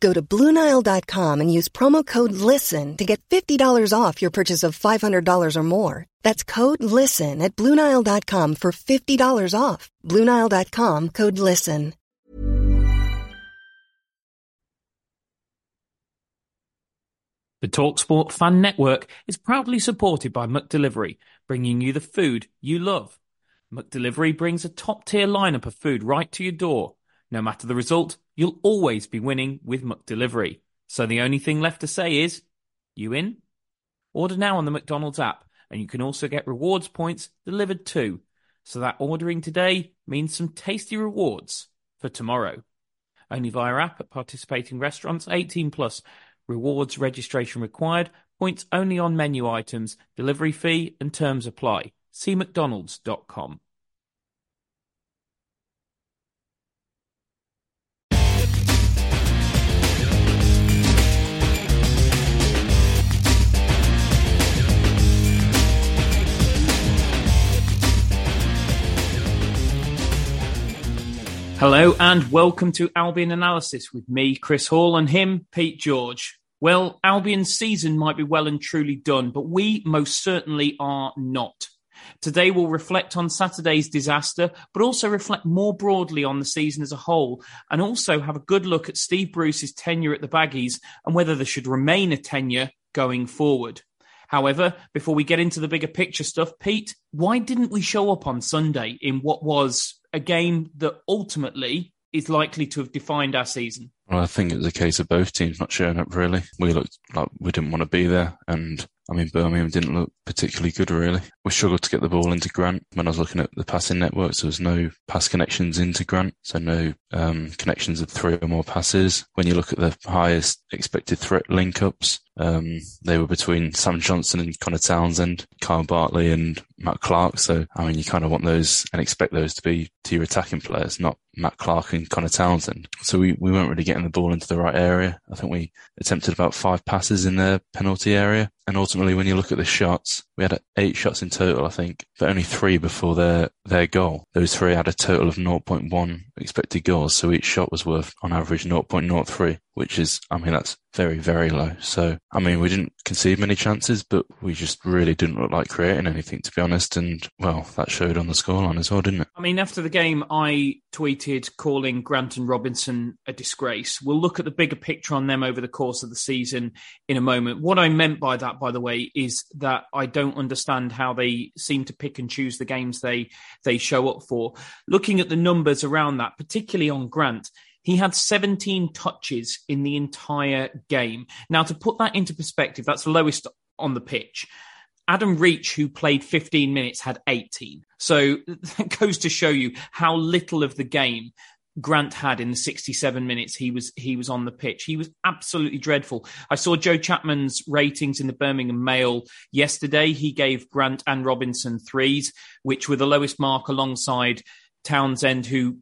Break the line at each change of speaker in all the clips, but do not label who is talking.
Go to Bluenile.com and use promo code LISTEN to get $50 off your purchase of $500 or more. That's code LISTEN at Bluenile.com for $50 off. Bluenile.com code LISTEN.
The Talksport Fan Network is proudly supported by McDelivery, bringing you the food you love. McDelivery brings a top tier lineup of food right to your door. No matter the result, you'll always be winning with McDelivery. So the only thing left to say is, you in? Order now on the McDonald's app, and you can also get rewards points delivered too. So that ordering today means some tasty rewards for tomorrow. Only via app at participating restaurants, 18 plus. Rewards registration required. Points only on menu items. Delivery fee and terms apply. See mcdonalds.com. Hello and welcome to Albion Analysis with me, Chris Hall, and him, Pete George. Well, Albion's season might be well and truly done, but we most certainly are not. Today we'll reflect on Saturday's disaster, but also reflect more broadly on the season as a whole, and also have a good look at Steve Bruce's tenure at the Baggies and whether there should remain a tenure going forward. However, before we get into the bigger picture stuff, Pete, why didn't we show up on Sunday in what was a game that ultimately is likely to have defined our season?
Well, I think it was a case of both teams not showing up really. We looked like we didn't want to be there and I mean, Birmingham didn't look particularly good, really. We struggled to get the ball into Grant. When I was looking at the passing networks, there was no pass connections into Grant, so no um, connections of three or more passes. When you look at the highest expected threat link ups, um, they were between Sam Johnstone and Conor Townsend, Kyle Bartley and Matt Clarke. So, I mean, you kind of want those and expect those to be to your attacking players, not Matt Clarke and Conor Townsend. So we, we weren't really getting the ball into the right area. I think we attempted about five passes in their penalty area. And ultimately, when you look at the shots, we had eight shots in total, I think, but only three before their, their goal. Those three had a total of 0.1 expected goals. So each shot was worth on average 0.03, which is, I mean, that's very, very low. So, I mean, we didn't concede many chances, but we just really didn't look like creating anything, to be honest. And, well, that showed on the scoreline as well, didn't it?
I mean, after the game, I tweeted calling Grant and Robinson a disgrace. We'll look at the bigger picture on them over the course of the season in a moment. What I meant by that, by the way, is that I don't understand how they seem to pick and choose the games they, they show up for. Looking at the numbers around that, particularly on Grant, he had 17 touches in the entire game. Now, to put that into perspective, that's the lowest on the pitch. Adam Reach, who played 15 minutes, had 18. So that goes to show you how little of the game Grant had in the 67 minutes he was he was on the pitch. He was absolutely dreadful. I saw Joe Chapman's ratings in the Birmingham Mail yesterday. He gave Grant and Robinson threes, which were the lowest mark alongside Townsend, who,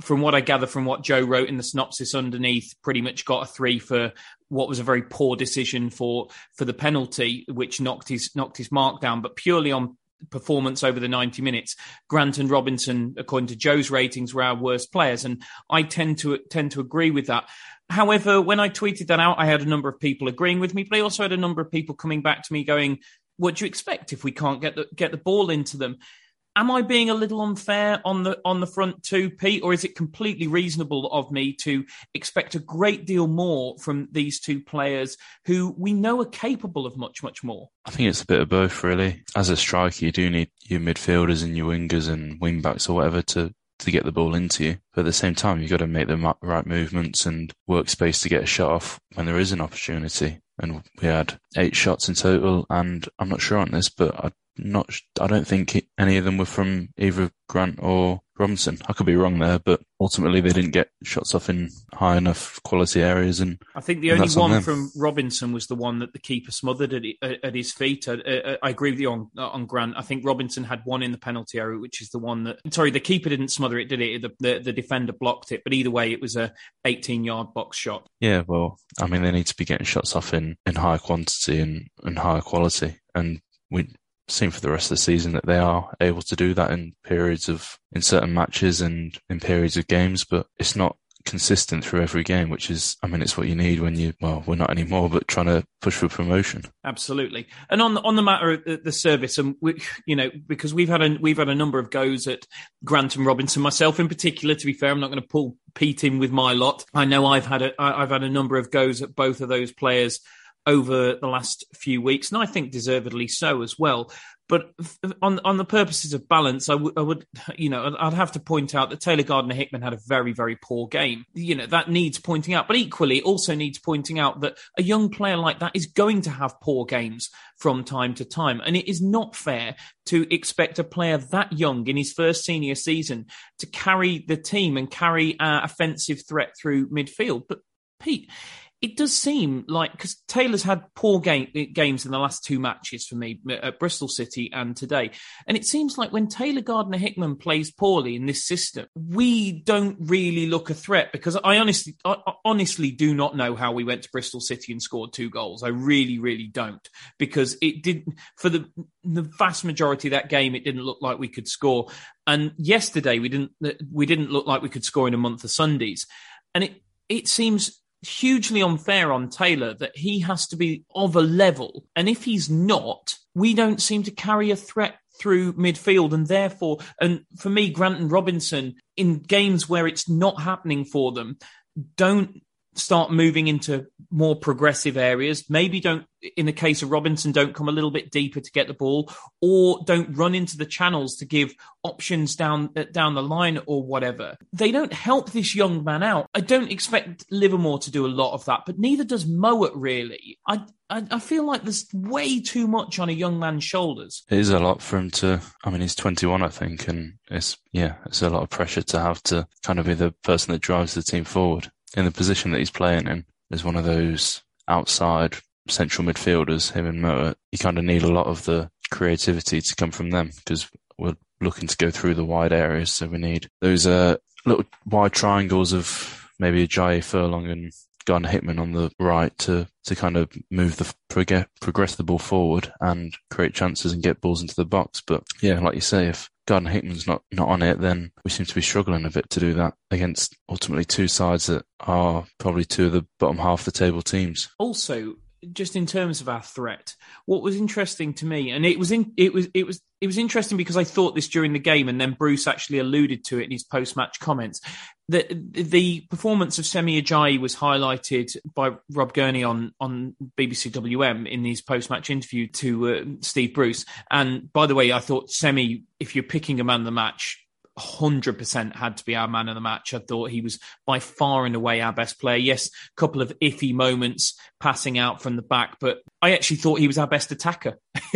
from what I gather from what Joe wrote in the synopsis underneath, pretty much got a three for what was a very poor decision for for the penalty, which knocked his knocked his mark down. But purely on performance over the 90 minutes, Grant and Robinson, according to Joe's ratings, were our worst players, and I tend to tend to agree with that. However, when I tweeted that out, I had a number of people agreeing with me, but I also had a number of people coming back to me going, "What do you expect if we can't get the get the ball into them?" Am I being a little unfair on the on the front too, Pete, or is it completely reasonable of me to expect a great deal more from these two players who we know are capable of much, much more?
I think it's a bit of both, really. As a striker, you do need your midfielders and your wingers and wing backs or whatever to to get the ball into you. But at the same time, you've got to make the right movements and work space to get a shot off when there is an opportunity. And we had eight shots in total, and I'm not sure on this, but I not. I don't think any of them were from either Grant or Robinson. I could be wrong there, but ultimately they didn't get shots off in high enough quality areas. And
I think the only one on from Robinson was the one that the keeper smothered at, at his feet. I, I, agree with you on on Grant. I think Robinson had one in the penalty area, which is the one that. Sorry, the keeper didn't smother it, did it? The, the, the defender blocked it. But either way, it was a 18 yard box shot.
Yeah, well, I mean, they need to be getting shots off in in high quantity and and higher quality. And we seen for the rest of the season that they are able to do that in periods of in certain matches and in periods of games, but it's not consistent through every game, which is, I mean, it's what you need when you, well, we're not anymore, but trying to push for promotion.
Absolutely. And on the, on the matter of the service, and we, you know, because we've had a, we've had a number of goes at Grant and Robinson, myself in particular, to be fair, I'm not going to pull Pete in with my lot. I know I've had a, I've had a number of goes at both of those players over the last few weeks, and I think deservedly so as well. But on on the purposes of balance, I, w- I would, you know, I'd have to point out that Taylor Gardner Hickman had a very, very poor game. You know, that needs pointing out, but equally also needs pointing out that a young player like that is going to have poor games from time to time. And it is not fair to expect a player that young in his first senior season to carry the team and carry our offensive threat through midfield. But Pete, it does seem like because Taylor's had poor game, games in the last two matches for me at Bristol City and today, and it seems like when Taylor Gardner Hickman plays poorly in this system, we don't really look a threat. Because I honestly, I honestly do not know how we went to Bristol City and scored two goals. I really, really don't, because it didn't for the the vast majority of that game. It didn't look like we could score, and yesterday we didn't we didn't look like we could score in a month of Sundays, and it it seems hugely unfair on Taylor that he has to be of a level. And if he's not, we don't seem to carry a threat through midfield. And therefore, and for me, Grant and Robinson in games where it's not happening for them, don't start moving into more progressive areas. Maybe don't, in the case of Robinson, don't come a little bit deeper to get the ball, or don't run into the channels to give options down down the line or whatever. They don't help this young man out. I don't expect Livermore to do a lot of that, but neither does Mowatt really. I, I, I feel like there's way too much on a young man's shoulders.
It is a lot for him to. I mean, he's 21, I think, and it's yeah, it's a lot of pressure to have to kind of be the person that drives the team forward in the position that he's playing in as one of those outside central midfielders, him and Mowatt, you kind of need a lot of the creativity to come from them because we're looking to go through the wide areas. So we need those uh, little wide triangles of maybe Ajayi Furlong and Gardner Hickman on the right to, to kind of move the progress the ball forward and create chances and get balls into the box. But yeah, like you say, if Gardner Hickman's not, not on it, then we seem to be struggling a bit to do that against ultimately two sides that are probably two of the bottom half of the table teams.
Also, just in terms of our threat, what was interesting to me, and it was in, it was it was it was interesting because I thought this during the game, and then Bruce actually alluded to it in his post match comments. That the performance of Semi Ajayi was highlighted by Rob Gurney on on BBC WM in his post match interview to uh, Steve Bruce. And by the way, I thought Semi, if you're picking a man of the match, 100% had to be our man of the match. I thought he was by far and away our best player. Yes, a couple of iffy moments passing out from the back, but I actually thought he was our best attacker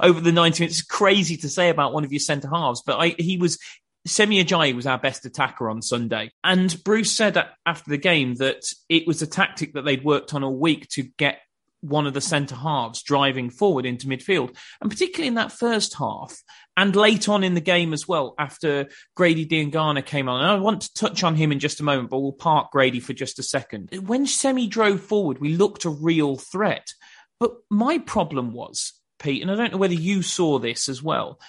over the 90 minutes. It's crazy to say about one of your centre halves, but I, he was. Semi Ajayi was our best attacker on Sunday. And Bruce said after the game that it was a tactic that they'd worked on all week to get one of the centre halves driving forward into midfield. And particularly in that first half and late on in the game as well, after Grady Diangana came on. And I want to touch on him in just a moment, but we'll park Grady for just a second. When Semi drove forward, we looked a real threat. But my problem was, Pete, and I don't know whether you saw this as well,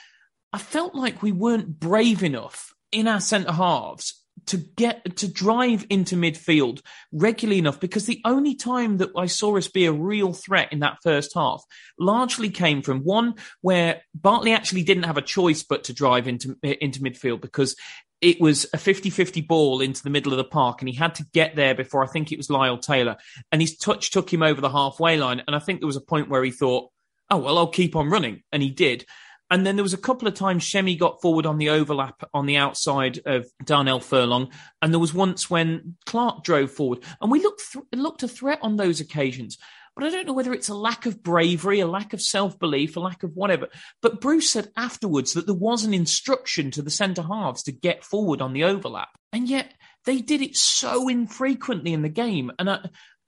I felt like we weren't brave enough in our centre halves to get to drive into midfield regularly enough because the only time that I saw us be a real threat in that first half largely came from one where Bartley actually didn't have a choice but to drive into into midfield because it was a 50-50 ball into the middle of the park and he had to get there before I think it was Lyle Taylor and his touch took him over the halfway line. And I think there was a point where he thought oh well I'll keep on running. And he did and then there was a couple of times Semi got forward on the overlap on the outside of Darnell Furlong, and there was once when Clarke drove forward, and we looked th- looked a threat on those occasions. but I don't know whether it's a lack of bravery, a lack of self belief, a lack of whatever. But Bruce said afterwards that there was an instruction to the centre halves to get forward on the overlap. And yet they did it so infrequently in the game. And I,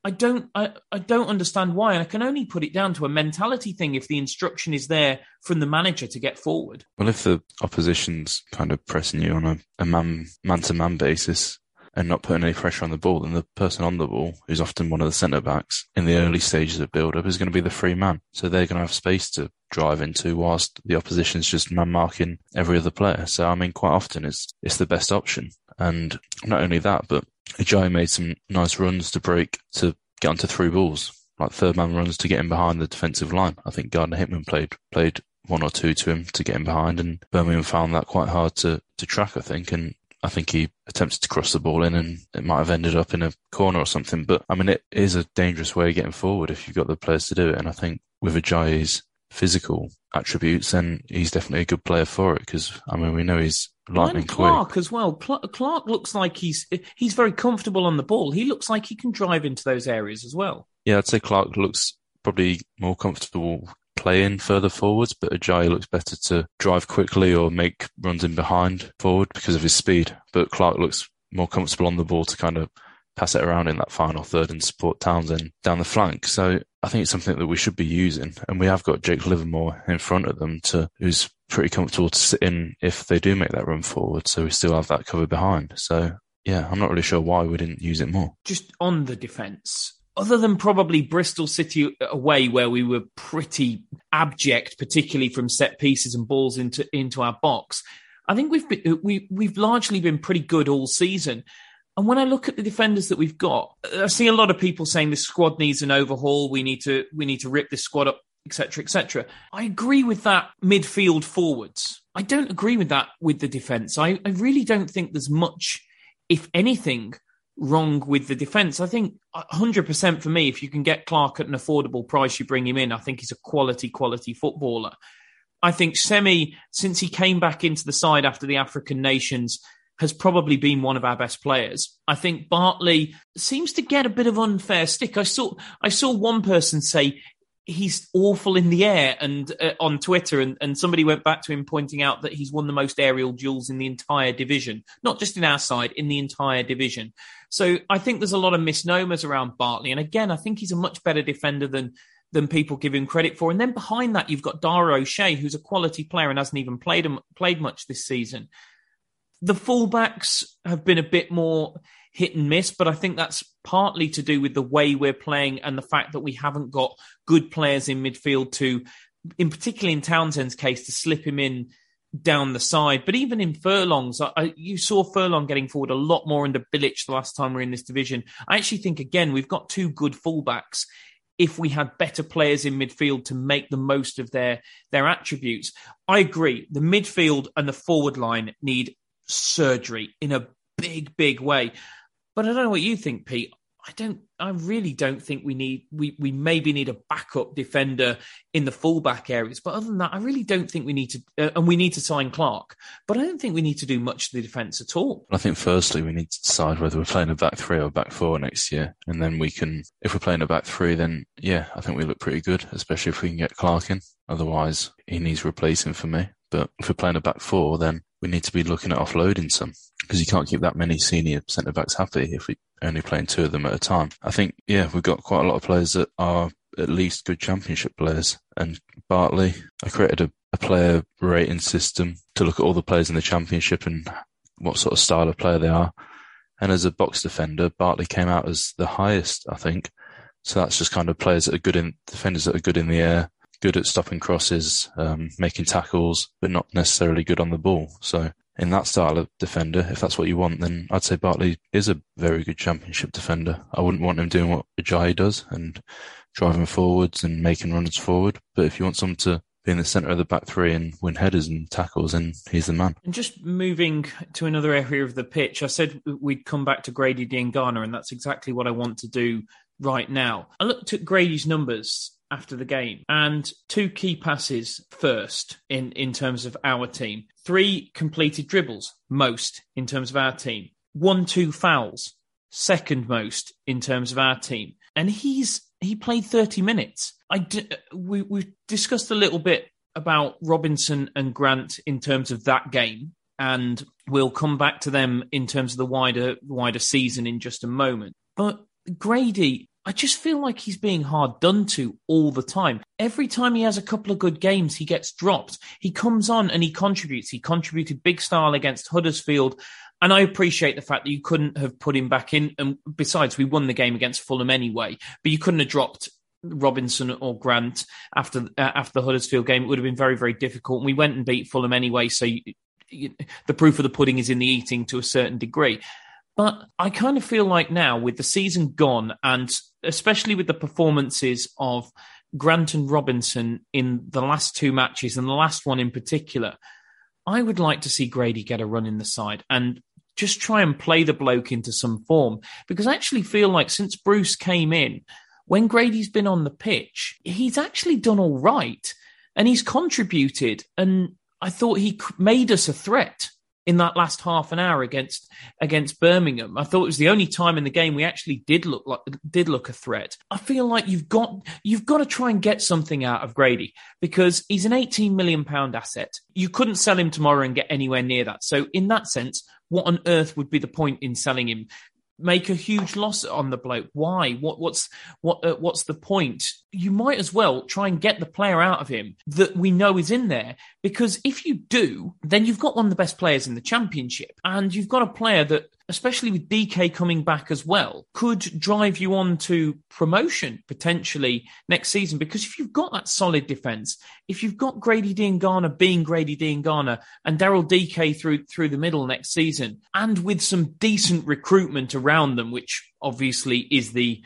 I don't I, I don't understand why. And I can only put it down to a mentality thing if the instruction is there from the manager to get forward.
Well, if the opposition's kind of pressing you on a, a man man to man basis and not putting any pressure on the ball, then the person on the ball, who's often one of the centre backs in the early stages of build up, is going to be the free man. So they're going to have space to drive into whilst the opposition's just man marking every other player. So I mean quite often it's it's the best option. And not only that, but Ajayi made some nice runs to break to get onto through balls, like third man runs to get in behind the defensive line. I think Gardner Hickman played played one or two to him to get in behind, and Birmingham found that quite hard to to track. I think, and I think he attempted to cross the ball in, and it might have ended up in a corner or something. But I mean, it is a dangerous way of getting forward if you've got the players to do it. And I think with Ajayi's physical attributes, then he's definitely a good player for it. Because I mean, we know he's lightning
and Clarke
quick.
as well. Clarke looks like he's he's very comfortable on the ball. He looks like he can drive into those areas as well.
Yeah, I'd say Clarke looks probably more comfortable playing further forwards, but Ajayi looks better to drive quickly or make runs in behind forward because of his speed. But Clarke looks more comfortable on the ball to kind of pass it around in that final third and support Townsend down the flank. So I think it's something that we should be using. And we have got Jake Livermore in front of them to who's pretty comfortable to sit in if they do make that run forward. So we still have that cover behind. So yeah, I'm not really sure why we didn't use it more.
Just on the defence, other than probably Bristol City away, where we were pretty abject, particularly from set pieces and balls into into our box, I think we've been, we we've largely been pretty good all season. And when I look at the defenders that we've got, I see a lot of people saying the squad needs an overhaul. We need to we need to rip this squad up, etc., etc. I agree with that midfield forwards. I don't agree with that with the defence. I, I really don't think there's much, if anything, wrong with the defence. I think 100% for me, if you can get Clarke at an affordable price, you bring him in. I think he's a quality, quality footballer. I think Semi, since he came back into the side after the African nations, has probably been one of our best players. I think Bartley seems to get a bit of unfair stick. I saw I saw one person say he's awful in the air and uh, on Twitter and, and somebody went back to him pointing out that he's won the most aerial duels in the entire division, not just in our side, in the entire division. So I think there's a lot of misnomers around Bartley. And again, I think he's a much better defender than than people give him credit for. And then behind that, you've got Dara O'Shea, who's a quality player and hasn't even played played much this season. The fullbacks have been a bit more hit and miss, but I think that's partly to do with the way we're playing and the fact that we haven't got good players in midfield to, in particularly in Townsend's case, to slip him in down the side. But even in Furlongs, I, you saw Furlong getting forward a lot more under Bilic the last time we are in this division. I actually think, again, we've got two good fullbacks if we had better players in midfield to make the most of their their attributes. I agree. The midfield and the forward line need surgery in a big, big way. But I don't know what you think, Pete. I don't. I really don't think we need. We we maybe need a backup defender in the fullback areas, but other than that, I really don't think we need to. Uh, and we need to sign Clarke, but I don't think we need to do much to the defence at all.
I think firstly we need to decide whether we're playing a back three or back four next year, and then we can. If we're playing a back three, then yeah, I think we look pretty good, especially if we can get Clarke in. Otherwise, he needs replacing for me. But if we're playing a back four, then we need to be looking at offloading some because you can't keep that many senior centre backs happy if we're only playing two of them at a time. I think, yeah, we've got quite a lot of players that are at least good championship players. And Bartley, I created a, a player rating system to look at all the players in the championship and what sort of style of player they are. And as a box defender, Bartley came out as the highest, I think. So that's just kind of players that are good in defenders that are good in the air, good at stopping crosses, um, making tackles, but not necessarily good on the ball. So in that style of defender, if that's what you want, then I'd say Bartley is a very good championship defender. I wouldn't want him doing what Ajayi does and driving forwards and making runs forward. But if you want someone to be in the centre of the back three and win headers and tackles, then he's the man.
And just moving to another area of the pitch, I said we'd come back to Grady Diangana, and that's exactly what I want to do right now. I looked at Grady's numbers after the game. And two key passes first in, in terms of our team. Three completed dribbles, most in terms of our team. One, two fouls, second most in terms of our team. And he's he played 30 minutes. I d- we we discussed a little bit about Robinson and Grant in terms of that game, and we'll come back to them in terms of the wider wider season in just a moment. But Grady, I just feel like he's being hard done to all the time. Every time he has a couple of good games, he gets dropped. He comes on and he contributes. He contributed big style against Huddersfield. And I appreciate the fact that you couldn't have put him back in. And besides, we won the game against Fulham anyway, but you couldn't have dropped Robinson or Grant after uh, after the Huddersfield game. It would have been very very difficult. And we went and beat Fulham anyway, so you, you, the proof of the pudding is in the eating to a certain degree. But I kind of feel like now, with the season gone, and especially with the performances of Grant and Robinson in the last two matches, and the last one in particular, I would like to see Grady get a run in the side and just try and play the bloke into some form. Because I actually feel like since Bruce came in, when Grady's been on the pitch, he's actually done all right and he's contributed. And I thought he made us a threat in that last half an hour against against Birmingham. I thought it was the only time in the game we actually did look like did look a threat. I feel like you've got you've got to try and get something out of Grady because he's an 18 million pound asset. You couldn't sell him tomorrow and get anywhere near that. So in that sense, what on earth would be the point in selling him? Make a huge loss on the bloke. Why? What? What's what? Uh, what's the point? You might as well try and get the player out of him that we know is in there. Because if you do, then you've got one of the best players in the championship, and you've got a player that especially with Dike coming back as well, could drive you on to promotion potentially next season. Because if you've got that solid defence, if you've got Grady Diangana being Grady Diangana and Daryl Dike through through the middle next season, and with some decent recruitment around them, which obviously is the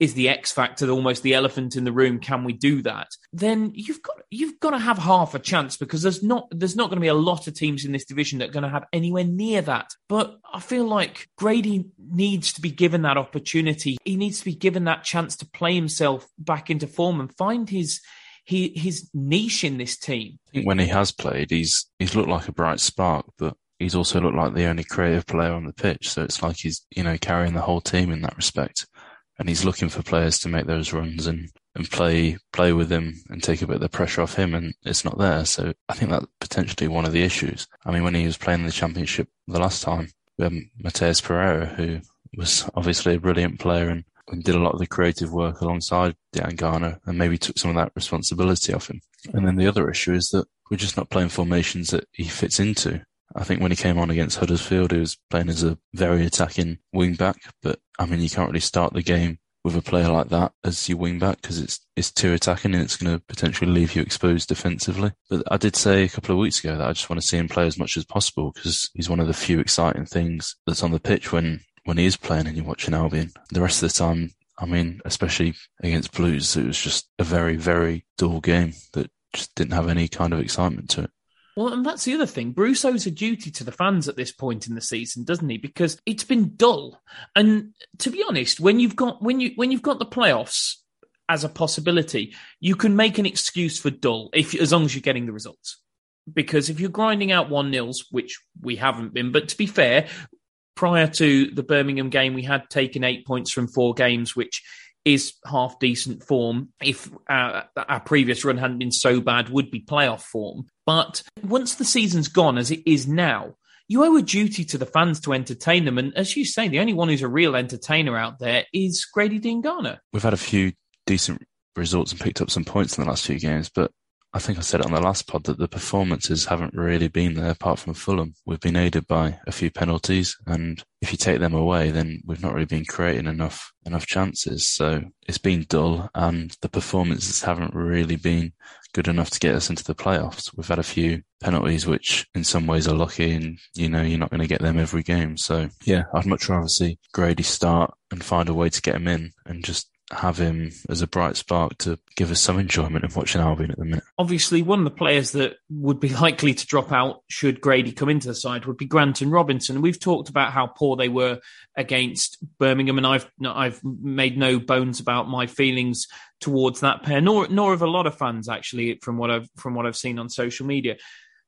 is the X factor, almost the elephant in the room. Can we do that? Then you've got you've got to have half a chance because there's not there's not going to be a lot of teams in this division that are going to have anywhere near that. But I feel like Grady needs to be given that opportunity. He needs to be given that chance to play himself back into form and find his he, his niche in this team.
When he has played, he's he's looked like a bright spark, but he's also looked like the only creative player on the pitch. So it's like he's you know carrying the whole team in that respect and he's looking for players to make those runs and, and play play with him and take a bit of the pressure off him, and it's not there. So I think that's potentially one of the issues. I mean, when he was playing in the championship the last time, um, we had Matheus Pereira, who was obviously a brilliant player and, and did a lot of the creative work alongside Diangana and maybe took some of that responsibility off him. And then the other issue is that we're just not playing formations that he fits into. I think when he came on against Huddersfield, he was playing as a very attacking wing back. But I mean, you can't really start the game with a player like that as your wing back because it's it's too attacking and it's going to potentially leave you exposed defensively. But I did say a couple of weeks ago that I just want to see him play as much as possible because he's one of the few exciting things that's on the pitch when when he is playing and you're watching Albion. The rest of the time, I mean, especially against Blues, it was just a very very dull game that just didn't have any kind of excitement to it.
Well, and that's the other thing. Bruce owes a duty to the fans at this point in the season, doesn't he? Because it's been dull. And to be honest, when you've got when you when you've got the playoffs as a possibility, you can make an excuse for dull if as long as you're getting the results. Because if you're grinding out one nils, which we haven't been, but to be fair, prior to the Birmingham game, we had taken eight points from four games, which is half decent form. If uh, our previous run hadn't been so bad, would be playoff form. But once the season's gone, as it is now, you owe a duty to the fans to entertain them. And as you say, the only one who's a real entertainer out there is Grady Diangana.
We've had a few decent results and picked up some points in the last few games, but I think I said it on the last pod that the performances haven't really been there apart from Fulham. We've been aided by a few penalties and if you take them away, then we've not really been creating enough, enough chances. So it's been dull and the performances haven't really been good enough to get us into the playoffs. We've had a few penalties, which in some ways are lucky and, you know, you're not going to get them every game. So yeah, I'd much rather see Grady start and find a way to get him in and just have him as a bright spark to give us some enjoyment of watching Albion at the minute.
Obviously, one of the players that would be likely to drop out should Grady come into the side would be Grant and Robinson. We've talked about how poor they were against Birmingham, and I've I've made no bones about my feelings towards that pair, nor nor of a lot of fans actually from what I've from what I've seen on social media.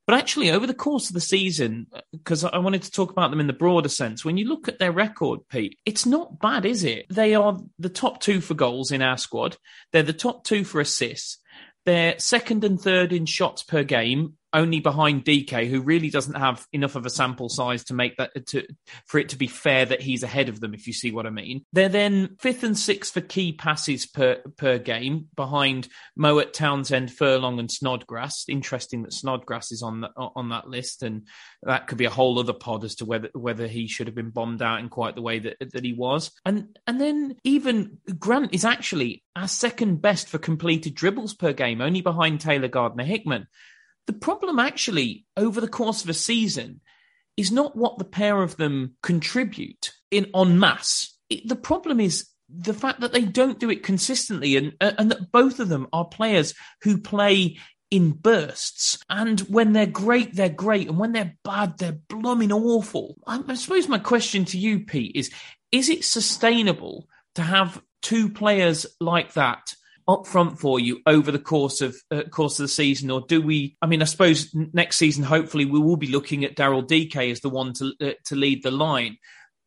But actually, over the course of the season, because I wanted to talk about them in the broader sense, when you look at their record, Pete, it's not bad, is it? They are the top two for goals in our squad. They're the top two for assists. They're second and third in shots per game, only behind Dike, who really doesn't have enough of a sample size to make that to for it to be fair that he's ahead of them. If you see what I mean, they're then fifth and sixth for key passes per per game, behind Mowatt, Townsend, Furlong, and Snodgrass. Interesting that Snodgrass is on the, on that list, and that could be a whole other pod as to whether whether he should have been bombed out in quite the way that that he was. And and then even Grant is actually our second best for completed dribbles per game, only behind Taylor Gardner Hickman. The problem, actually, over the course of a season, is not what the pair of them contribute in en masse. It, the problem is the fact that they don't do it consistently, and uh, and that both of them are players who play in bursts. And when they're great, they're great, and when they're bad, they're blooming awful. I, I suppose my question to you, Pete, is: Is it sustainable to have two players like that? Up front for you over the course of uh, course of the season, or do we? I mean, I suppose next season, hopefully, we will be looking at Daryl Dike as the one to uh, to lead the line.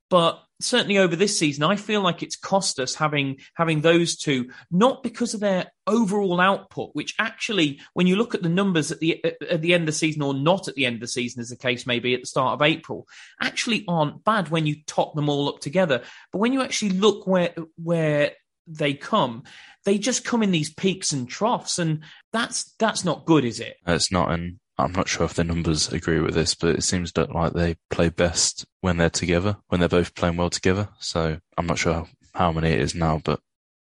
But certainly over this season, I feel like it's cost us having having those two, not because of their overall output, which actually, when you look at the numbers at the at the end of the season, or not at the end of the season, as the case may be at the start of April, actually aren't bad when you top them all up together. But when you actually look where where they come, they just come in these peaks and troughs, and that's that's not good, is it?
It's not, and I'm not sure if the numbers agree with this, but it seems that like they play best when they're together, when they're both playing well together. So I'm not sure how many it is now, but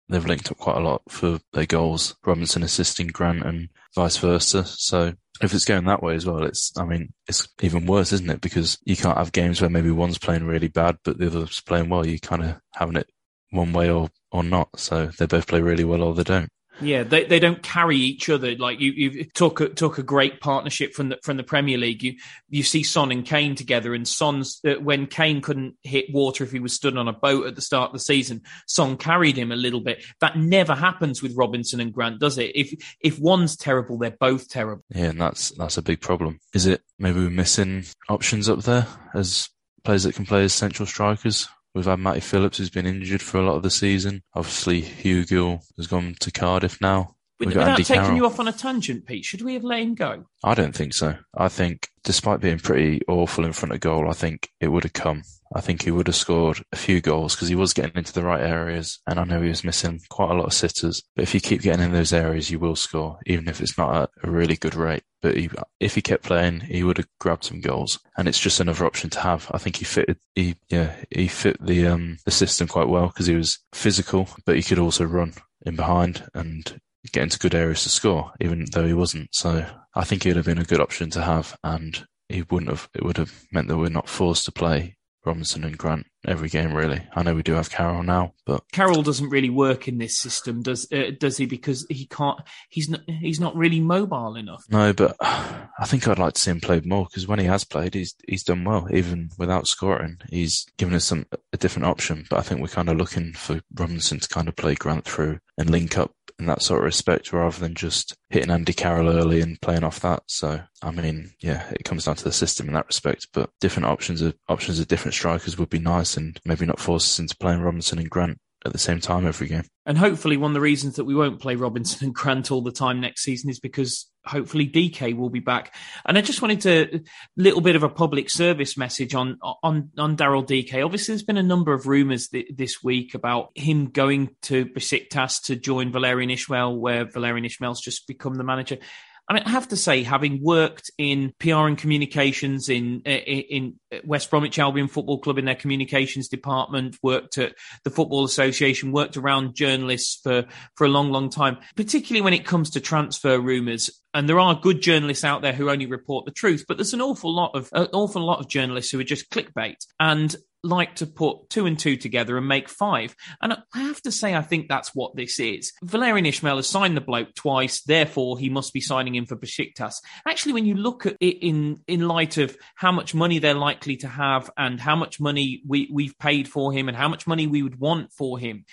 they've linked up quite a lot for their goals. Robinson assisting Grant and vice versa. So if it's going that way as well, it's, I mean, it's even worse, isn't it? Because you can't have games where maybe one's playing really bad, but the other's playing well. You kind of having it one way or, or not. So they both play really well or they don't.
Yeah, they, they don't carry each other. Like you you took a, took a great partnership from the from the Premier League. You you see Son and Kane together, and Son's uh, when Kane couldn't hit water if he was stood on a boat at the start of the season, Son carried him a little bit. That never happens with Robinson and Grant, does it? If if one's terrible, they're both terrible.
Yeah, and that's that's a big problem. Is it maybe we're missing options up there as players that can play as central strikers? We've had Matty Phillips who's been injured for a lot of the season. Obviously, Hugill has gone to Cardiff now.
Without Andy taking Carroll. you off on a tangent, Pete, should we have let him go?
I don't think so. I think, despite being pretty awful in front of goal, I think it would have come. I think he would have scored a few goals because he was getting into the right areas, and I know he was missing quite a lot of sitters. But if you keep getting in those areas, you will score, even if it's not at a really good rate. But he, if he kept playing, he would have grabbed some goals, and it's just another option to have. I think he fitted, he yeah, he fit the um the system quite well because he was physical, but he could also run in behind and get into good areas to score, even though he wasn't. So I think he would have been a good option to have, and he wouldn't have. It would have meant that we're not forced to play Robinson and Grant every game. Really, I know we do have Carroll now, but
Carroll doesn't really work in this system, does uh, does he? Because he can't. He's not. He's not really mobile enough.
No, but I think I'd like to see him play more because when he has played, he's he's done well, even without scoring. He's given us some a different option. But I think we're kind of looking for Robinson to kind of play Grant through and link up in that sort of respect rather than just hitting Andy Carroll early and playing off that. So, I mean, yeah, it comes down to the system in that respect, but different options of options of different strikers would be nice and maybe not force us into playing Robinson and Grant at the same time every game.
And hopefully, one of the reasons that we won't play Robinson and Grant all the time next season is because hopefully Dike will be back. And I just wanted to little bit of a public service message on on on Daryl Dike. Obviously, there's been a number of rumours th- this week about him going to Besiktas to join Valérien Ismaël, where Valérien Ismaël's just become the manager. I mean, I have to say, having worked in PR and communications in in West Bromwich Albion Football Club in their communications department, worked at the Football Association, worked around journalists for for a long, long time, particularly when it comes to transfer rumours. And there are good journalists out there who only report the truth, but there's an awful lot of an awful lot of journalists who are just clickbait. And like to put two and two together and make five. And I have to say, I think that's what this is. Valérien Ismaël has signed the bloke twice, therefore he must be signing in for Besiktas. Actually, when you look at it in, in light of how much money they're likely to have and how much money we, we've paid for him and how much money we would want for him,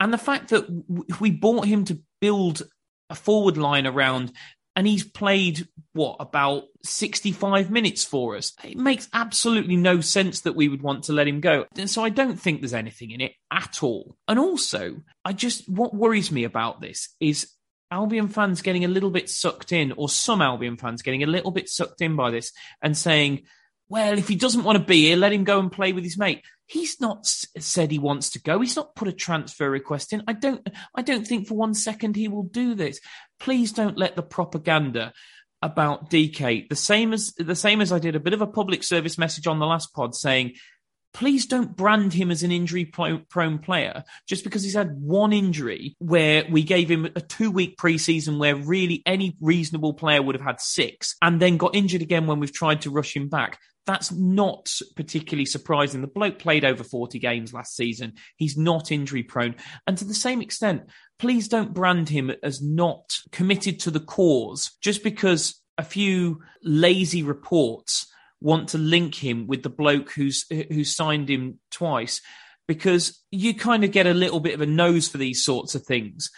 and the fact that we bought him to build a forward line around and he's played what about 65 minutes for us. It makes absolutely no sense that we would want to let him go. And so I don't think there's anything in it at all. And also, I just what worries me about this is Albion fans getting a little bit sucked in, or some Albion fans getting a little bit sucked in by this and saying, well, if he doesn't want to be here, let him go and play with his mate. He's not said he wants to go. He's not put a transfer request in. I don't, I don't think for one second he will do this. Please don't let the propaganda about Dike, the same as the same as I did a bit of a public service message on the last pod saying please don't brand him as an injury prone player just because he's had one injury where we gave him a two week preseason where really any reasonable player would have had six and then got injured again when we've tried to rush him back. That's not particularly surprising. The bloke played over 40 games last season. He's not injury prone. And to the same extent, please don't brand him as not committed to the cause just because a few lazy reports want to link him with the bloke who's who signed him twice because you kind of get a little bit of a nose for these sorts of things.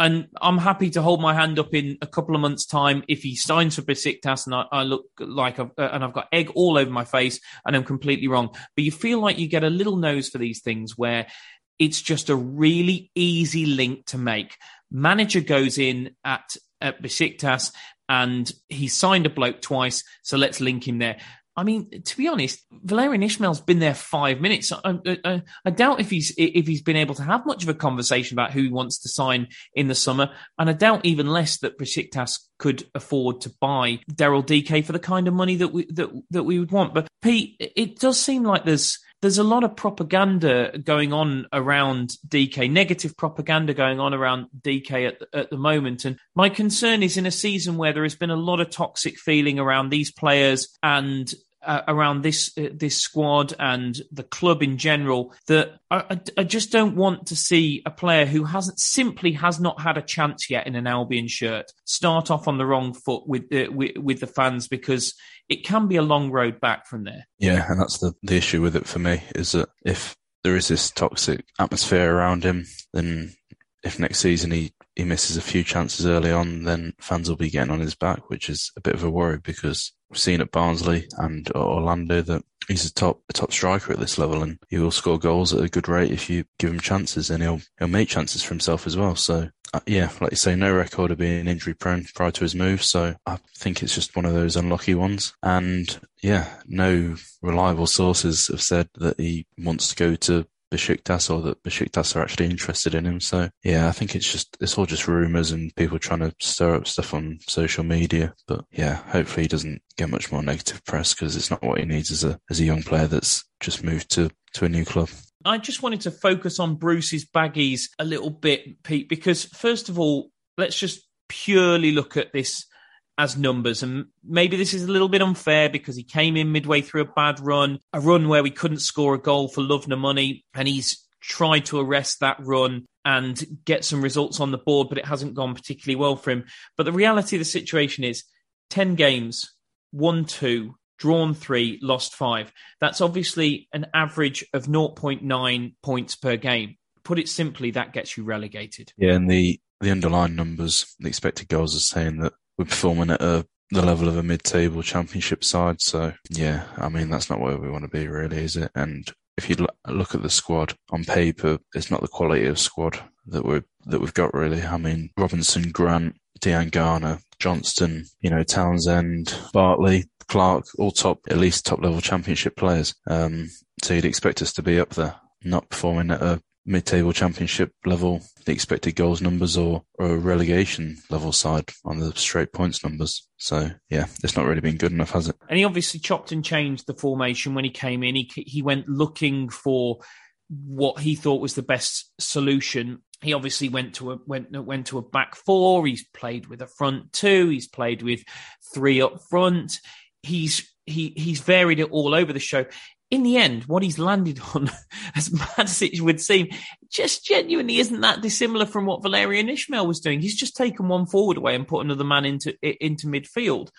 And I'm happy to hold my hand up in a couple of months' time if he signs for Besiktas and I, I look like I've, uh, and I've got egg all over my face and I'm completely wrong. But you feel like you get a little nose for these things where it's just a really easy link to make. Manager goes in at at Besiktas and he signed a bloke twice, so let's link him there. I mean, to be honest, Valérien Ismaël's been there five minutes. I, I, I, doubt if he's if he's been able to have much of a conversation about who he wants to sign in the summer, and I doubt even less that Besiktas could afford to buy Daryl Dike for the kind of money that we that that we would want. But Pete, it does seem like there's there's a lot of propaganda going on around Dike, negative propaganda going on around Dike at, at the moment. And my concern is in a season where there has been a lot of toxic feeling around these players and uh, around this uh, this squad and the club in general that I, I, just don't want to see a player who hasn't simply has not had a chance yet in an Albion shirt start off on the wrong foot with the, with, with the fans because it can be a long road back from there.
Yeah, and that's the the issue with it for me is that if there is this toxic atmosphere around him, then if next season he he misses a few chances early on, then fans will be getting on his back, which is a bit of a worry because we've seen at Barnsley and Orlando that he's a top a top striker at this level, and he will score goals at a good rate if you give him chances, and he'll he'll make chances for himself as well. So uh, yeah, like you say, no record of being injury prone prior to his move, so I think it's just one of those unlucky ones. And yeah, no reliable sources have said that he wants to go to Besiktas or that Besiktas are actually interested in him. So yeah, I think it's just it's all just rumours and people trying to stir up stuff on social media. But yeah, hopefully he doesn't get much more negative press because it's not what he needs as a as a young player that's just moved to to a new club.
I just wanted to focus on Bruce's baggies a little bit, Pete, because first of all, let's just purely look at this as numbers. And maybe this is a little bit unfair because he came in midway through a bad run, a run where we couldn't score a goal for love nor money, and he's tried to arrest that run and get some results on the board, but it hasn't gone particularly well for him. But the reality of the situation is 10 games, won two, drawn three, lost five. That's obviously an average of 0.9 points per game. Put it simply, that gets you relegated.
Yeah, and the the underlying numbers, the expected goals are saying that we're performing at a, the level of a mid-table championship side. So yeah, I mean that's not where we want to be, really, is it? And if you look at the squad on paper, it's not the quality of squad that we that we've got really. I mean Robinson, Grant, Diangana, Johnstone, you know Townsend, Bartley, Clarke, all top at least top level championship players. Um, so you'd expect us to be up there, not performing at a mid-table championship level, the expected goals numbers, or, or a relegation level side on the straight points numbers. So yeah, it's not really been good enough, has it?
And he obviously chopped and changed the formation when he came in. He he went looking for what he thought was the best solution. He obviously went to a went went to a back four. He's played with a front two. He's played with three up front. He's he he's varied it all over the show in the end, what he's landed on, as mad as it would seem, just genuinely isn't that dissimilar from what Valérien Ismaël was doing. He's just taken one forward away and put another man into into midfield.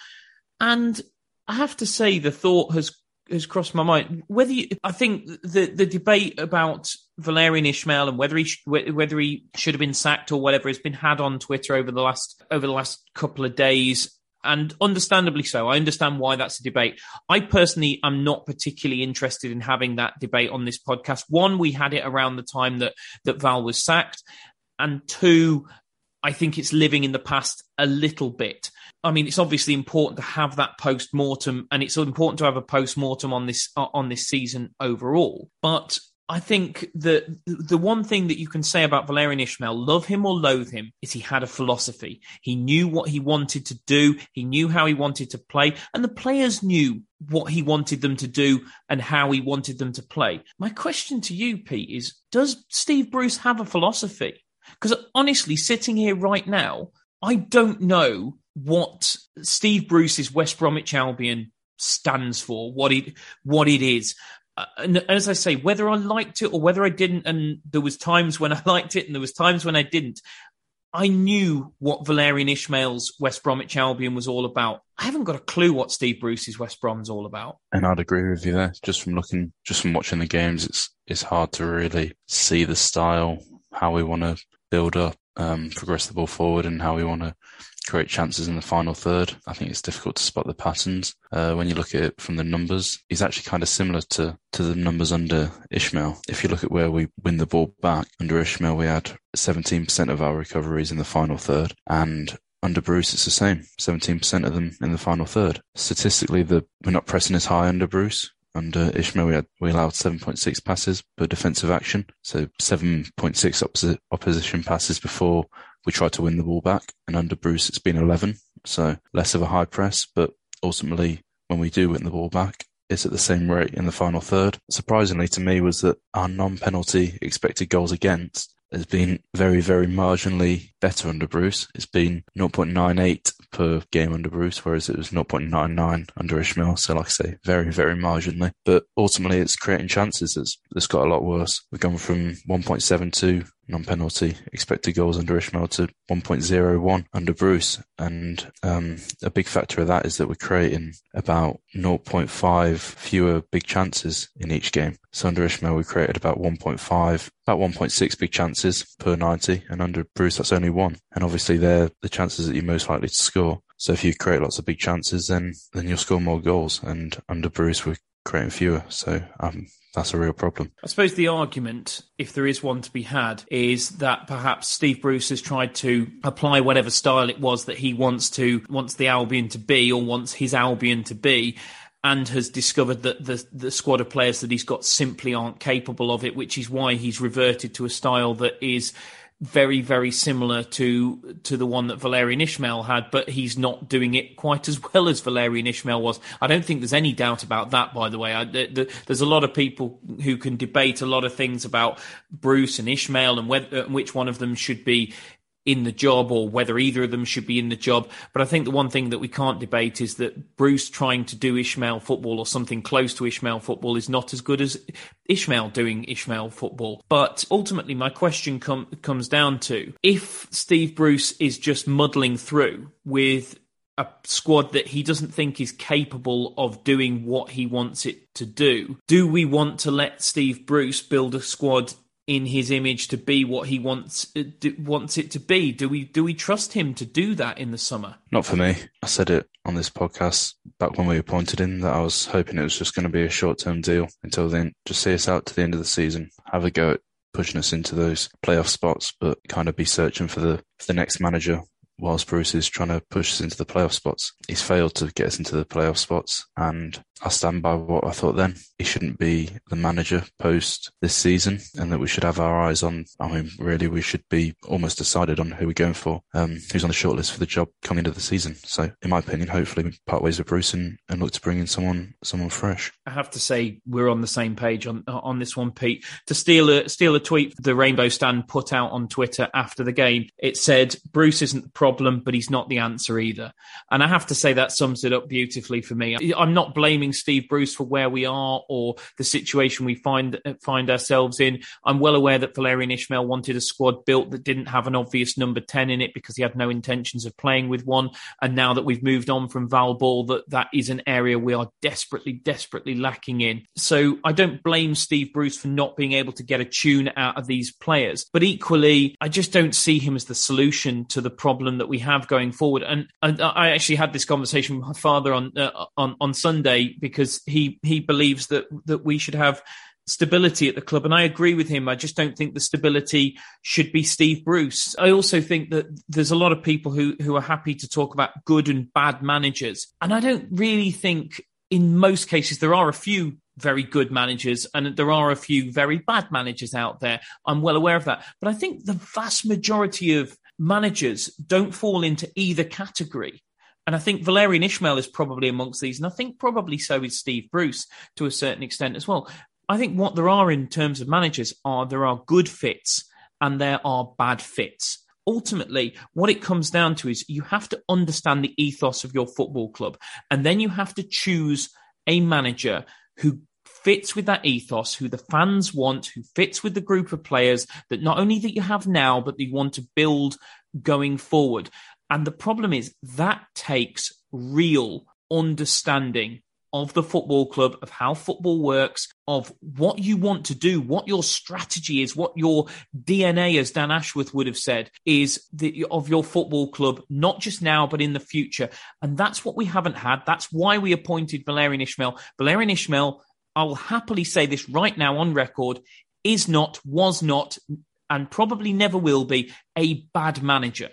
And I have to say, the thought has has crossed my mind whether you, I think the the debate about Valérien Ismaël and whether he sh- whether he should have been sacked or whatever has been had on Twitter over the last over the last couple of days and understandably so. I understand why that's a debate. I personally am not particularly interested in having that debate on this podcast. One, we had it around the time that that Val was sacked, and two, I think it's living in the past a little bit. I mean, it's obviously important to have that post mortem, and it's important to have a post mortem on this on this season overall. But I think that the one thing that you can say about Valérien Ismaël, love him or loathe him, is he had a philosophy. He knew what he wanted to do. He knew how he wanted to play and the players knew what he wanted them to do and how he wanted them to play. My question to you, Pete, is does Steve Bruce have a philosophy? Because honestly, sitting here right now, I don't know what Steve Bruce's West Bromwich Albion stands for, what it what it is. Uh, and as I say, whether I liked it or whether I didn't, and there was times when I liked it and there was times when I didn't. I knew what Valérien Ismaël's West Bromwich Albion was all about. I haven't got a clue what Steve Bruce's West Brom's all about.
And I'd agree with you there. Just from looking, just from watching the games, it's it's hard to really see the style, how we want to build up, um, progress the ball forward, and how we want to create chances in the final third. I think it's difficult to spot the patterns. Uh, when you look at it from the numbers, he's actually kind of similar to, to the numbers under Ismaël. If you look at where we win the ball back, under Ismaël, we had 17% of our recoveries in the final third. And under Bruce, it's the same 17% of them in the final third. Statistically, the, we're not pressing as high under Bruce. Under Ismaël, we, had, we allowed 7.6 passes per defensive action. So 7.6 opposition passes before we tried to win the ball back. And under Bruce, it's been 11. So less of a high press, but ultimately, when we do win the ball back, it's at the same rate in the final third. Surprisingly to me was that our non-penalty expected goals against has been very, very marginally better under Bruce. It's been 0.98 per game under Bruce, whereas it was 0.99 under Ismaël. So, like I say, very, very marginally. But ultimately, it's creating chances that's got a lot worse. We've gone from 1.72 non-penalty expected goals under Ismaël to 1.01 under Bruce. And um, a big factor of that is that we're creating about 0.5 fewer big chances in each game. So under Ismaël, we created about 1.5, about 1.6 big chances per 90. And under Bruce, that's only one. And obviously they're the chances that you're most likely to score. So if you create lots of big chances, then, then you'll score more goals. And under Bruce, we're creating fewer. So um, that's a real problem.
I suppose the argument, if there is one to be had, is that perhaps Steve Bruce has tried to apply whatever style it was that he wants to wants the Albion to be or wants his Albion to be. And has discovered that the, the squad of players that he's got simply aren't capable of it, which is why he's reverted to a style that is very, very similar to to the one that Valérien Ismaël had, but he's not doing it quite as well as Valérien Ismaël was. I don't think there's any doubt about that. By the way, I, the, the, there's a lot of people who can debate a lot of things about Bruce and Ismaël and whether, uh, which one of them should be in the job or whether either of them should be in the job. But I think the one thing that we can't debate is that Bruce trying to do Ismaël football or something close to Ismaël football is not as good as Ismaël doing Ismaël football. But ultimately, my question com- comes down to if Steve Bruce is just muddling through with a squad that he doesn't think is capable of doing what he wants it to do. Do we want to let Steve Bruce build a squad in his image to be what he wants uh, wants it to be. Do we do we trust him to do that in the summer?
Not for me. I said it on this podcast back when we appointed him that I was hoping it was just going to be a short term deal until then. Just see us out to the end of the season, have a go at pushing us into those playoff spots, but kind of be searching for the for the next manager whilst Bruce is trying to push us into the playoff spots. He's failed to get us into the playoff spots, and I stand by what I thought then. He shouldn't be the manager post this season, and that we should have our eyes on. I mean, really, we should be almost decided on who we're going for, um, who's on the shortlist for the job coming into the season. So, in my opinion, hopefully, we part ways with Bruce and, and look to bring in someone, someone fresh.
I have to say, we're on the same page on on this one, Pete. To steal a steal a tweet the Rainbow Stand put out on Twitter after the game, it said Bruce isn't the problem, but he's not the answer either. And I have to say that sums it up beautifully for me. I'm not blaming Steve Bruce for where we are or the situation we find find ourselves in. I'm well aware that Valérien Ismaël wanted a squad built that didn't have an obvious number 10 in it because he had no intentions of playing with one. And now that we've moved on from Val Ball, that that is an area we are desperately, desperately lacking in. So I don't blame Steve Bruce for not being able to get a tune out of these players. But equally, I just don't see him as the solution to the problem that we have going forward. And, and I actually had this conversation with my father on uh, on on Sunday because he he believes that that we should have stability at the club. And I agree with him. I just don't think the stability should be Steve Bruce. I also think that there's a lot of people who, who are happy to talk about good and bad managers. And I don't really think in most cases there are a few very good managers and there are a few very bad managers out there. I'm well aware of that. But I think the vast majority of managers don't fall into either category. And I think Valérien Ismaël is probably amongst these. And I think probably so is Steve Bruce to a certain extent as well. I think what there are in terms of managers are there are good fits and there are bad fits. Ultimately, what it comes down to is you have to understand the ethos of your football club and then you have to choose a manager who fits with that ethos, who the fans want, who fits with the group of players that not only that you have now, but you want to build going forward. And the problem is that takes real understanding of the football club, of how football works, of what you want to do, what your strategy is, what your DNA, as Dan Ashworth would have said, is the, of your football club, not just now, but in the future. And that's what we haven't had. That's why we appointed Valérien Valerian Valérien Ismaël, I'll happily say this right now on record, is not, was not, and probably never will be a bad manager.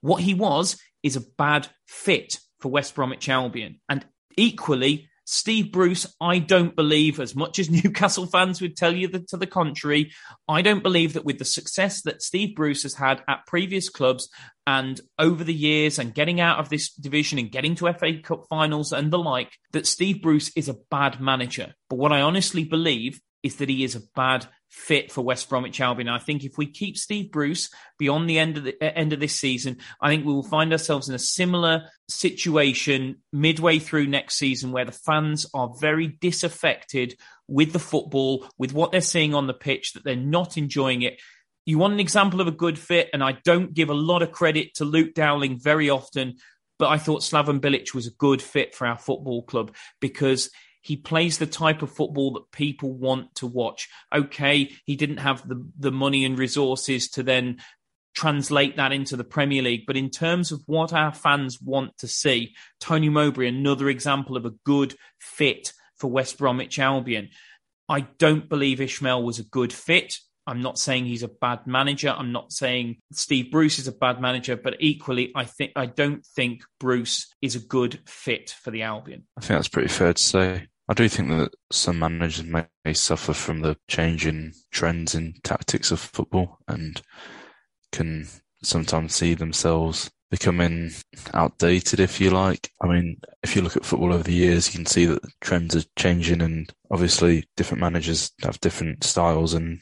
What he was is a bad fit for West Bromwich Albion. And equally, Steve Bruce, I don't believe, as much as Newcastle fans would tell you to the contrary, I don't believe that with the success that Steve Bruce has had at previous clubs and over the years and getting out of this division and getting to FA Cup finals and the like, that Steve Bruce is a bad manager. But what I honestly believe is that he is a bad fit for West Bromwich Albion. I think if we keep Steve Bruce beyond the end of the eh, end of this season, I think we will find ourselves in a similar situation midway through next season where the fans are very disaffected with the football, with what they're seeing on the pitch, that they're not enjoying it. You want an example of a good fit, and I don't give a lot of credit to Luke Dowling very often, but I thought Slaven Bilic was a good fit for our football club because he plays the type of football that people want to watch. Okay, he didn't have the, the money and resources to then translate that into the Premier League. But in terms of what our fans want to see, Tony Mowbray, another example of a good fit for West Bromwich Albion. I don't believe Ismaël was a good fit. I'm not saying he's a bad manager. I'm not saying Steve Bruce is a bad manager, but equally, I think I don't think Bruce is a good fit for the Albion.
I think that's pretty fair to say. I do think that some managers may, may suffer from the change in trends in tactics of football and can sometimes see themselves becoming outdated, if you like. I mean, if you look at football over the years, you can see that trends are changing, and obviously, different managers have different styles. And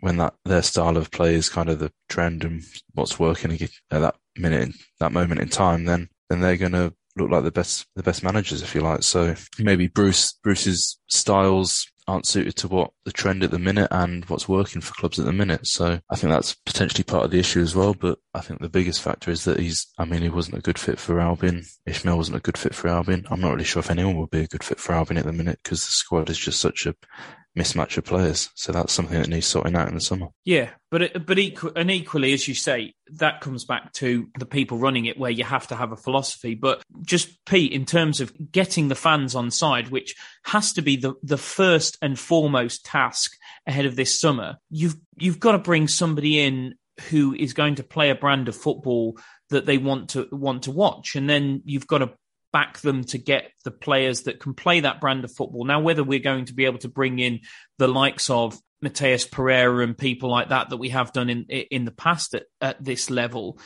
when that their style of play is kind of the trend and what's working at that minute, that moment in time, then then they're going to look like the best the best managers, if you like. So maybe Bruce Bruce's styles aren't suited to what the trend at the minute and what's working for clubs at the minute. So I think that's potentially part of the issue as well. But I think the biggest factor is that he's, I mean, he wasn't a good fit for Albion. Ismaël wasn't a good fit for Albion. I'm not really sure if anyone will be a good fit for Albion at the minute because the squad is just such a mismatch of players. So that's something that needs sorting out in the summer.
Yeah, but but equal, and equally, as you say, that comes back to the people running it, where you have to have a philosophy. But just Pete, in terms of getting the fans on side, which has to be the the first and foremost task ahead of this summer, you've you've got to bring somebody in who is going to play a brand of football that they want to want to watch, and then you've got to back them to get the players that can play that brand of football. Now, whether we're going to be able to bring in the likes of Matheus Pereira and people like that that we have done in in the past at, at this level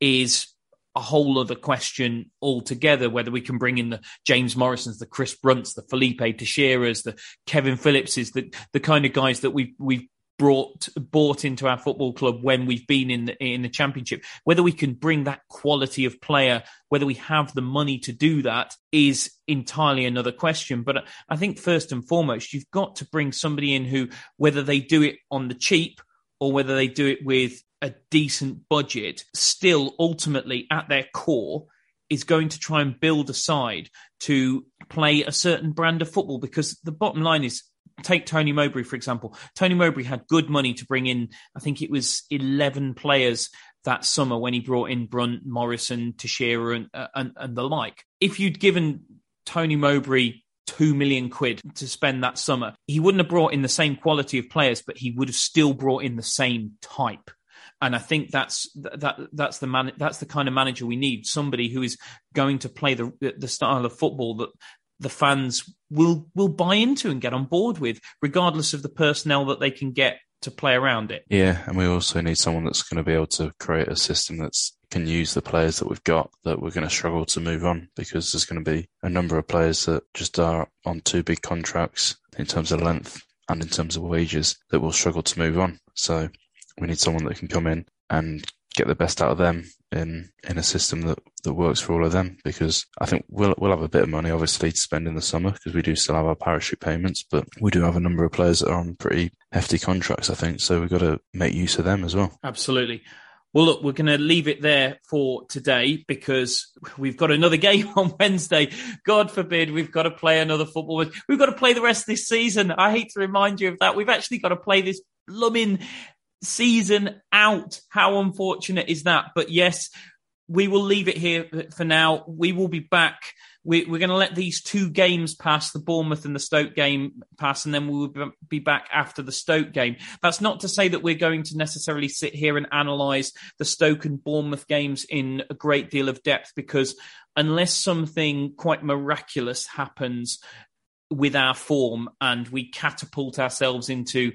is a whole other question altogether. Whether we can bring in the James Morrisons, the Chris Brunts, the Filipe Teixeiras, the Kevin Phillipses, the the kind of guys that we've we've brought bought into our football club when we've been in the in the championship. Whether we can bring that quality of player, whether we have the money to do that, is entirely another question. But I think first and foremost, you've got to bring somebody in who, whether they do it on the cheap or whether they do it with a decent budget, still ultimately at their core is going to try and build a side to play a certain brand of football because the bottom line is take Tony Mowbray, for example. Tony Mowbray had good money to bring in, I think it was 11 players that summer when he brought in Brunt, Morrison, Teixeira, and, uh, and, and the like. If you'd given Tony Mowbray two million quid to spend that summer, he wouldn't have brought in the same quality of players, but he would have still brought in the same type and I think that's that that's the man that's the kind of manager we need somebody who is going to play the the style of football that the fans will will buy into and get on board with regardless of the personnel that they can get to play around it.
Yeah and we also need someone that's going to be able to create a system that's can use the players that we've got that we're going to struggle to move on because there's going to be a number of players that just are on two big contracts in terms of length and in terms of wages that will struggle to move on. So we need someone that can come in and get the best out of them in in a system that, that works for all of them because I think we'll we'll have a bit of money obviously to spend in the summer because we do still have our parachute payments but we do have a number of players that are on pretty hefty contracts I think so we've got to make use of them as well
absolutely well, look, we're going to leave it there for today because we've got another game on Wednesday. God forbid we've got to play another football. We've got to play the rest of this season. I hate to remind you of that. We've actually got to play this blooming season out. How unfortunate is that? But yes, we will leave it here for now. We will be back. We, are going to let these two games pass, the Bournemouth and the Stoke game pass, and then we will be back after the Stoke game. That's not to say that we're going to necessarily sit here and analyse the Stoke and Bournemouth games in a great deal of depth, because unless something quite miraculous happens with our form and we catapult ourselves into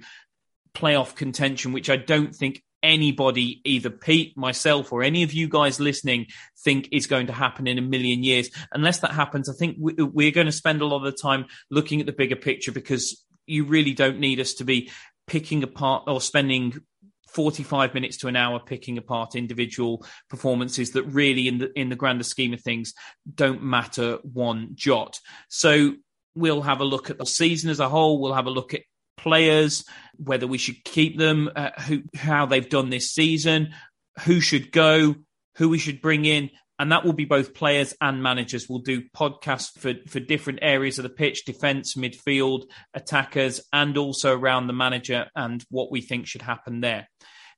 playoff contention, which I don't think anybody, either Pete, myself, or any of you guys listening, think is going to happen in a million years. Unless that happens, I think we're going to spend a lot of the time looking at the bigger picture because you really don't need us to be picking apart or spending 45 minutes to an hour picking apart individual performances that really in the in the grander scheme of things don't matter one jot so we'll have a look at the season as a whole we'll have a look at players, whether we should keep them, uh, who, how they've done this season, who should go, who we should bring in. And that will be both players and managers. We'll do podcasts for, for different areas of the pitch, defense, midfield, attackers, and also around the manager and what we think should happen there.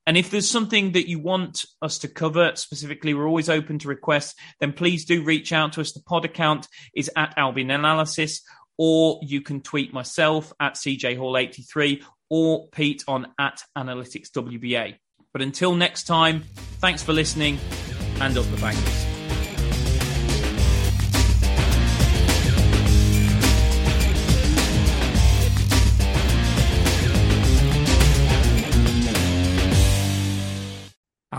And if there's something that you want us to cover specifically, we're always open to requests, then please do reach out to us. The pod account is at Albion Analysis or you can tweet myself at CJ Hall83 or Pete on at Analytics WBA. But until next time, thanks for listening and up the bankers.